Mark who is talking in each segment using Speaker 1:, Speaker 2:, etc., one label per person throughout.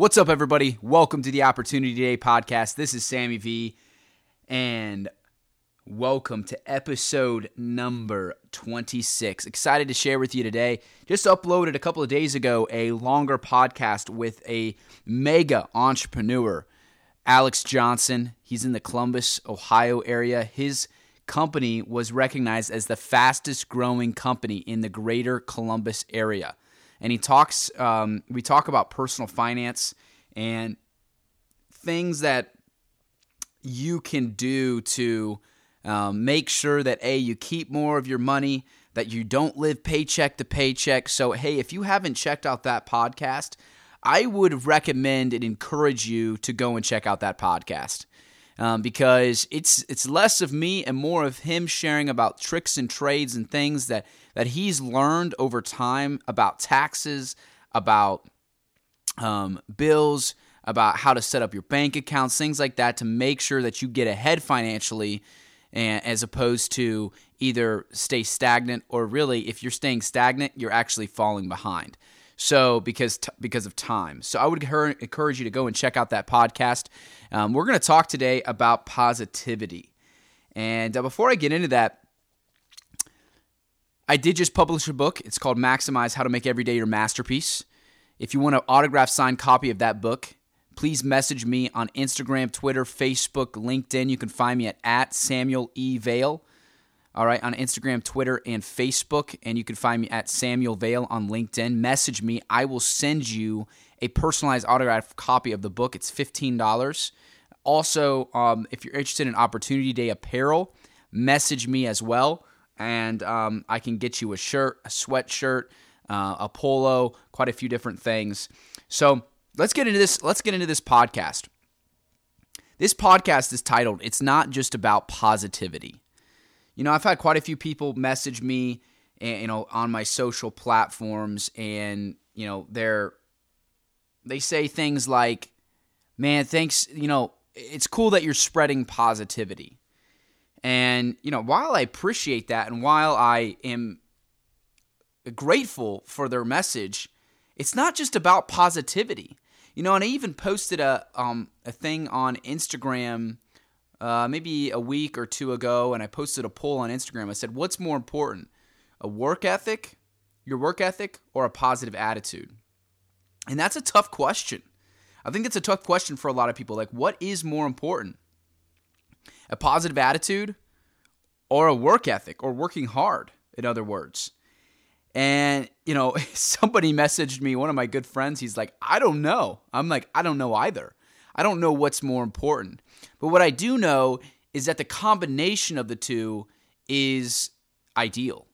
Speaker 1: What's up, everybody? Welcome to the Opportunity Today podcast. This is Sammy V, and welcome to episode number 26. Excited to share with you today. Just uploaded a couple of days ago a longer podcast with a mega entrepreneur, Alex Johnson. He's in the Columbus, Ohio area. His company was recognized as the fastest growing company in the greater Columbus area and he talks. Um, we talk about personal finance and things that you can do to um, make sure that a you keep more of your money, that you don't live paycheck to paycheck. So hey, if you haven't checked out that podcast, I would recommend and encourage you to go and check out that podcast. Um, because it's it's less of me and more of him sharing about tricks and trades and things that that he's learned over time about taxes, about um, bills, about how to set up your bank accounts, things like that to make sure that you get ahead financially and, as opposed to either stay stagnant or really if you're staying stagnant, you're actually falling behind. So because t- because of time, so I would encourage you to go and check out that podcast. Um, we're going to talk today about positivity, and uh, before I get into that, I did just publish a book. It's called Maximize How to Make Every Day Your Masterpiece. If you want an autograph signed copy of that book, please message me on Instagram, Twitter, Facebook, LinkedIn. You can find me at, at Samuel E. Vail. All right, on Instagram, Twitter, and Facebook. And you can find me at Samuel Vail on LinkedIn. Message me. I will send you a personalized autograph copy of the book. It's $15. Also, um, if you're interested in Opportunity Day apparel, message me as well and um, I can get you a shirt, a sweatshirt, uh, a polo, quite a few different things. So let's get into this. Let's get into this podcast. This podcast is titled "It's Not Just About Positivity." You know, I've had quite a few people message me, you know, on my social platforms, and you know, they're they say things like, "Man, thanks. You know, it's cool that you're spreading positivity." And, you know, while I appreciate that and while I am grateful for their message, it's not just about positivity. You know, and I even posted a um, a thing on Instagram uh, maybe a week or two ago, and I posted a poll on Instagram. I said, "What's more important, a work ethic, your work ethic, or a positive attitude?" And that's a tough question. I think that's a tough question for a lot of people. Like, what is more important? a positive attitude or a work ethic or working hard, in other words. And, you know, somebody messaged me, one of my good friends, he's like, I don't know. I'm like, I don't know either. I don't know what's more important. But what I do know is that the combination of the two is ideal.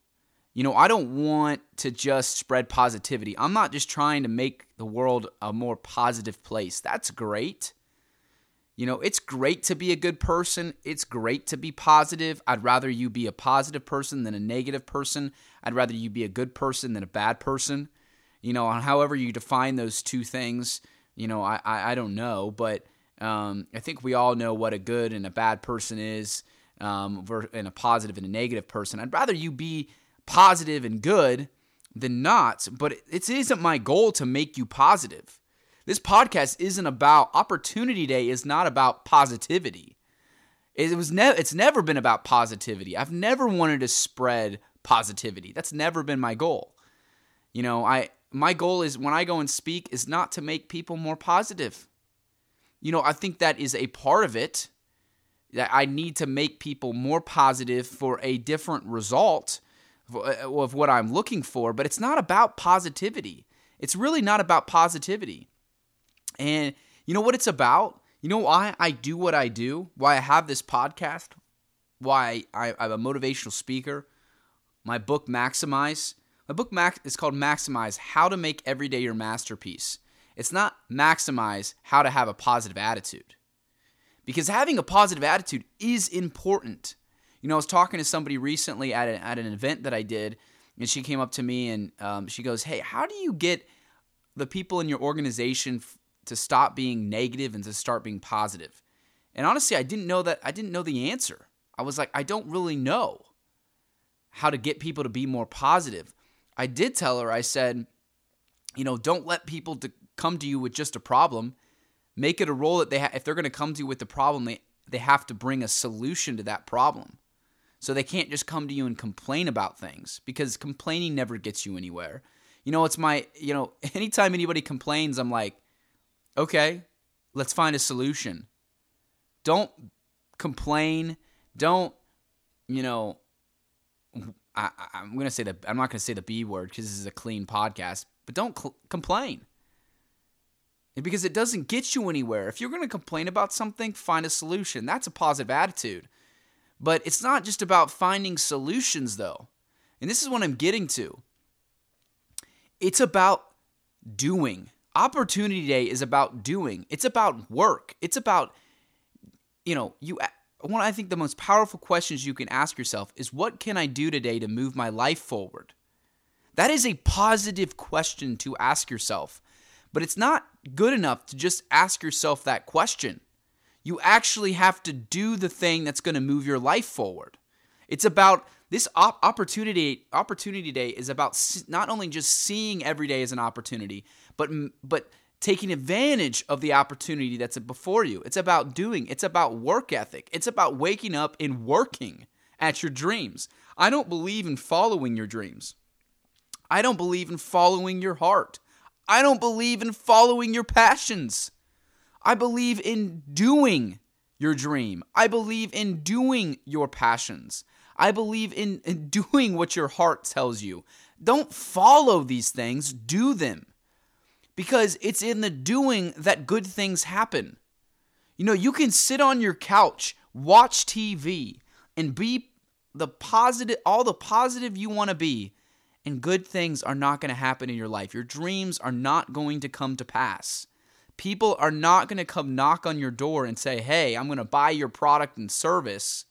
Speaker 1: You know, I don't want to just spread positivity. I'm not just trying to make the world a more positive place. That's great. You know, it's great to be a good person. It's great to be positive. I'd rather you be a positive person than a negative person. I'd rather you be a good person than a bad person. You know, however you define those two things, you know, I, I, I don't know. But um, I think we all know what a good and a bad person is, um, and a positive and a negative person. I'd rather you be positive and good than not. But it isn't my goal to make you positive. This podcast isn't about opportunity day is not about positivity. It was never it's never been about positivity. I've never wanted to spread positivity. That's never been my goal. You know, I my goal is when I go and speak is not to make people more positive. You know, I think that is a part of it. That I need to make people more positive for a different result uh, of what I'm looking for, but it's not about positivity. It's really not about positivity. And you know what it's about? You know why I do what I do? Why I have this podcast? Why I, I'm a motivational speaker? My book, Maximize. My book Max, is called Maximize How to Make Every Day Your Masterpiece. It's not maximize how to have a positive attitude. Because having a positive attitude is important. You know, I was talking to somebody recently at, a, at an event that I did, and she came up to me and um, she goes, Hey, how do you get the people in your organization to stop being negative and to start being positive? And honestly, I didn't know that I didn't know the answer. I was like, I don't really know how to get people to be more positive. I did tell her, I said, you know, don't let people de- come to you with just a problem. Make it a role that they ha- if they're going to come to you with the problem, they they have to bring a solution to that problem. So they can't just come to you and complain about things because complaining never gets you anywhere. You know, it's my, you know, anytime anybody complains, I'm like, okay, let's find a solution. Don't complain. Don't, you know, I, am to say that, I'm not to say the B word because this is a clean podcast, but don't cl- complain. Because it doesn't get you anywhere. If you're to complain about something, find a solution. That's a positive attitude. But it's not just about finding solutions, though. And this is what I'm getting to. It's about doing. Opportunity Day is about doing. It's about work. It's about, you know, you. One, I think the most powerful questions you can ask yourself is what can I do today to move my life forward? That is a positive question to ask yourself. But it's not good enough to just ask yourself that question. You actually have to do the thing that's going to move your life forward. It's about this op- opportunity opportunity day is about not only just seeing every day as an opportunity, but but taking advantage of the opportunity that's before you. It's about doing. It's about work ethic. It's about waking up and working at your dreams. I don't believe in following your dreams. I don't believe in following your heart. I don't believe in following your passions. I believe in doing your dream. I believe in doing your passions. I believe in, in, doing what your heart tells you. Don't follow these things, do them. Because it's in the doing that good things happen. You know, you can sit on your couch, watch TV, and be the positive, all the positive you want to be, and good things are not going to happen in your life. Your dreams are not going to come to pass. People are not going to come knock on your door and say, hey, I'm going to buy your product and service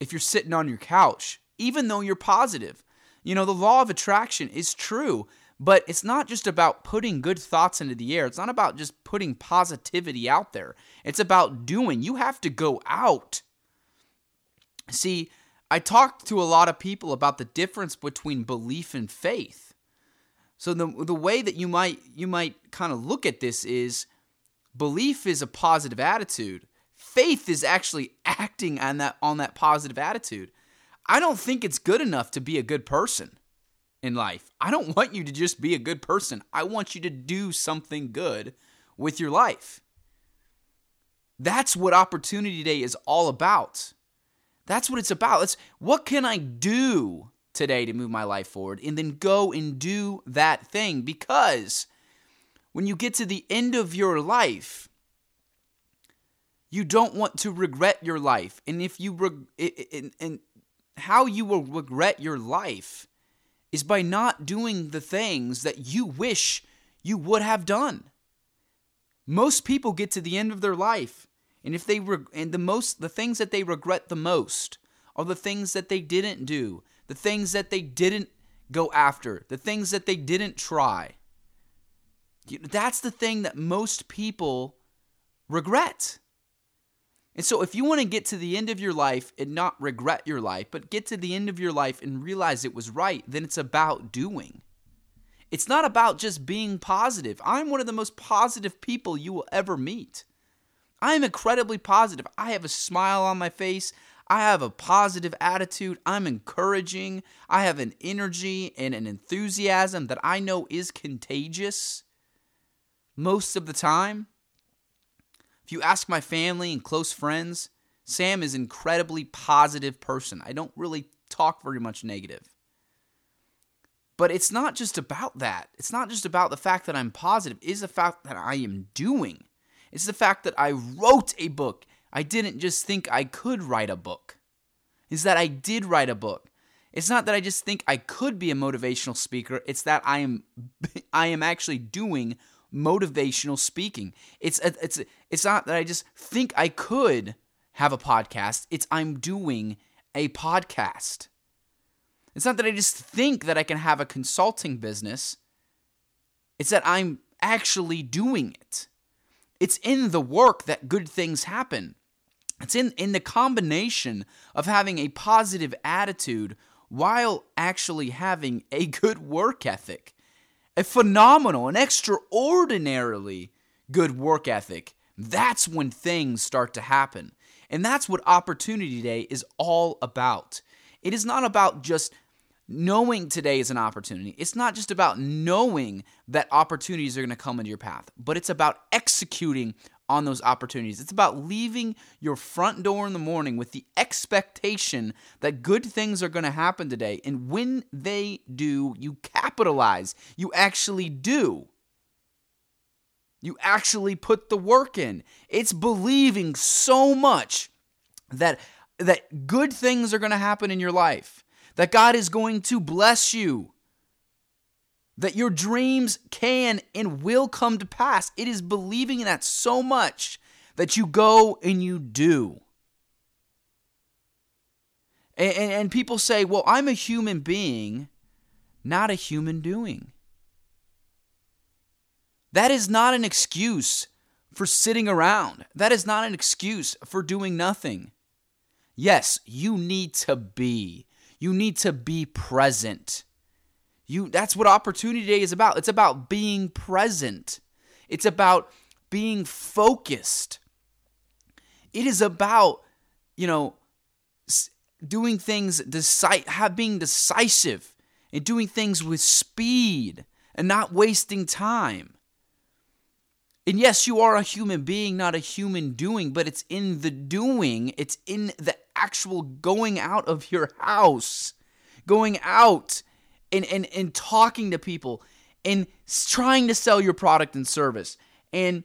Speaker 1: if you're sitting on your couch, even though you're positive. You know, the law of attraction is true, but it's not just about putting good thoughts into the air. It's not about just putting positivity out there. It's about doing. You have to go out. See, I talked to a lot of people about the difference between belief and faith. So the the way that you might you might kind of look at this is belief is a positive attitude. Faith is actually acting on that on that positive attitude. I don't think it's good enough to be a good person in life. I don't want you to just be a good person. I want you to do something good with your life. That's what opportunity day is all about. That's what it's about. Let's what can I do today to move my life forward and then go and do that thing because when you get to the end of your life you don't want to regret your life and if you and, and how you will regret your life is by not doing the things that you wish you would have done most people get to the end of their life and if they reg- and the most the things that they regret the most are the things that they didn't do, the things that they didn't go after, the things that they didn't try. That's the thing that most people regret. And so, if you want to get to the end of your life and not regret your life, but get to the end of your life and realize it was right, then it's about doing. It's not about just being positive. I'm one of the most positive people you will ever meet. I am incredibly positive. I have a smile on my face. I have a positive attitude. I'm encouraging. I have an energy and an enthusiasm that I know is contagious most of the time. If you ask my family and close friends, Sam is an incredibly positive person. I don't really talk very much negative. But it's not just about that. It's not just about the fact that I'm positive. It is the fact that I am doing. It's the fact that I wrote a book. I didn't just think I could write a book. It's that I did write a book. It's not that I just think I could be a motivational speaker. It's that I am I am actually doing motivational speaking. It's it's it's not that I just think I could have a podcast. It's I'm doing a podcast. It's not that I just think that I can have a consulting business. It's that I'm actually doing it. It's in the work that good things happen. It's in, in the combination of having a positive attitude while actually having a good work ethic. A phenomenal, an extraordinarily good work ethic, that's when things start to happen. And that's what Opportunity Day is all about. It is not about just knowing today is an opportunity. It's not just about knowing that opportunities are going to come into your path, but it's about executing on those opportunities. It's about leaving your front door in the morning with the expectation that good things are going to happen today. And when they do, you capitalize. You actually do. You actually put the work in. It's believing so much that that good things are going to happen in your life. That God is going to bless you that your dreams can and will come to pass. It is believing in that so much that you go and you do. And, and, and, people say, well, I'm a human being, not a human doing. That is not an excuse for sitting around. That is not an excuse for doing nothing. Yes, you need to be. You need to be present. You that's what opportunity day is about. It's about being present. It's about being focused. It is about, you know, doing things deci- being decisive and doing things with speed and not wasting time. And yes, you are a human being, not a human doing, but it's in the doing, it's in the actual going out of your house, going out and, and, and talking to people and trying to sell your product and service and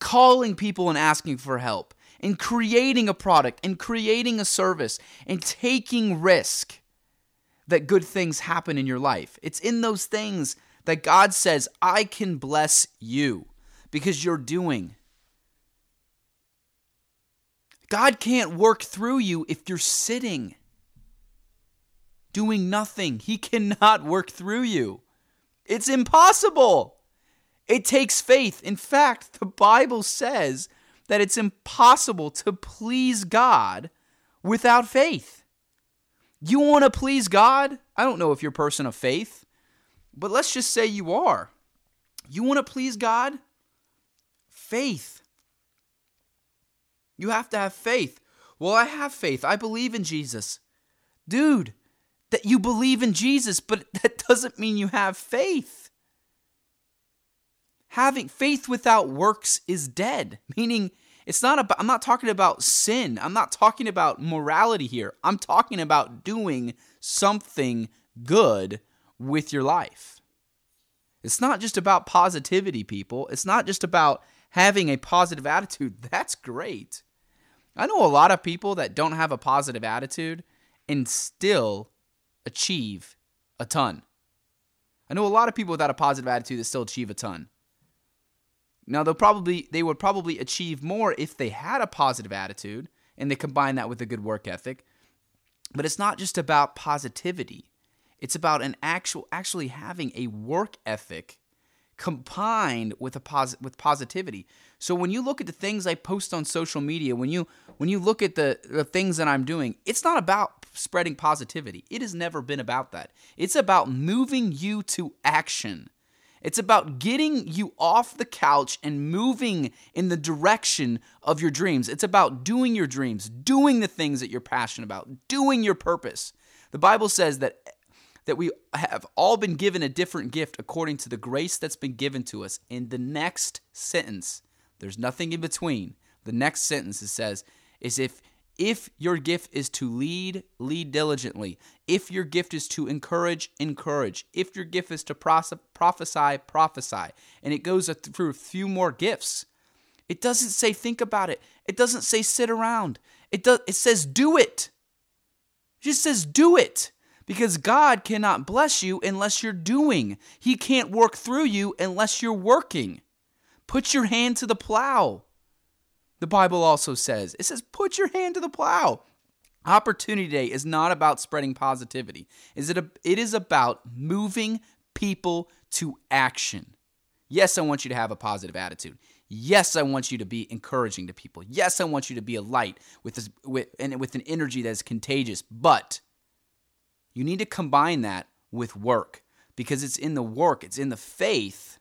Speaker 1: calling people and asking for help and creating a product and creating a service and taking risk that good things happen in your life. It's in those things that God says, I can bless you because you're doing. God can't work through you if you're sitting doing nothing. He cannot work through you. It's impossible. It takes faith. In fact, the Bible says that it's impossible to please God without faith. You want to please God? I don't know if you're a person of faith, but let's just say you are. You want to please God? Faith. You have to have faith. Well, I have faith. I believe in Jesus. Dude, that you believe in Jesus, but that doesn't mean you have faith. Having faith without works is dead, meaning it's not about I'm not talking about sin. I'm not talking about morality here. I'm talking about doing something good with your life. It's not just about positivity, people. It's not just about having a positive attitude. That's great. I know a lot of people that don't have a positive attitude and still achieve a ton. I know a lot of people without a positive attitude that still achieve a ton. Now they'll probably they would probably achieve more if they had a positive attitude and they combine that with a good work ethic. But it's not just about positivity. It's about an actual actually having a work ethic combined with a pos- with positivity. So when you look at the things I post on social media, when you when you look at the, the things that I'm doing, it's not about spreading positivity. It has never been about that. It's about moving you to action. It's about getting you off the couch and moving in the direction of your dreams. It's about doing your dreams, doing the things that you're passionate about, doing your purpose. The Bible says that that we have all been given a different gift according to the grace that's been given to us. In the next sentence, there's nothing in between. The next sentence it says is if if your gift is to lead, lead diligently. If your gift is to encourage, encourage. If your gift is to prophesy, prophesy. And it goes through a few more gifts. It doesn't say think about it. It doesn't say sit around. It does it says do it. It just says do it. Because God cannot bless you unless you're doing. He can't work through you unless you're working. Put your hand to the plow. The Bible also says, it says, put your hand to the plow. Opportunity Day is not about spreading positivity. Is it, a, it is about moving people to action. Yes, I want you to have a positive attitude. Yes, I want you to be encouraging to people. Yes, I want you to be a light with this, with and with an energy that is contagious. But you need to combine that with work. because it's in the work, it's in the faith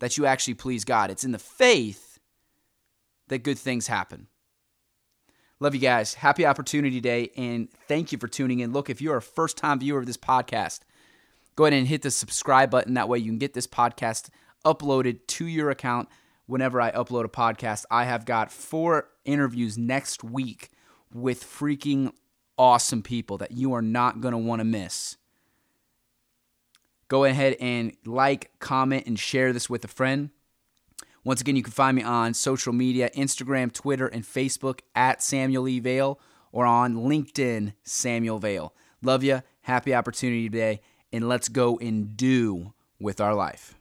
Speaker 1: that you actually please God. It's in the faith that good things happen. Love you guys. Happy Opportunity Day, and thank you for tuning in. Look, if you're a first time viewer of this podcast, go ahead and hit the subscribe button. That way, you can get this podcast uploaded to your account whenever I upload a podcast. I have got four interviews next week with freaking awesome people that you are not going to want to miss. Go ahead and like, comment, and share this with a friend. Once again, you can find me on social media Instagram, Twitter, and Facebook at Samuel E. Vail or on LinkedIn, Samuel Vail. Love you. Happy opportunity today. And let's go and do with our life.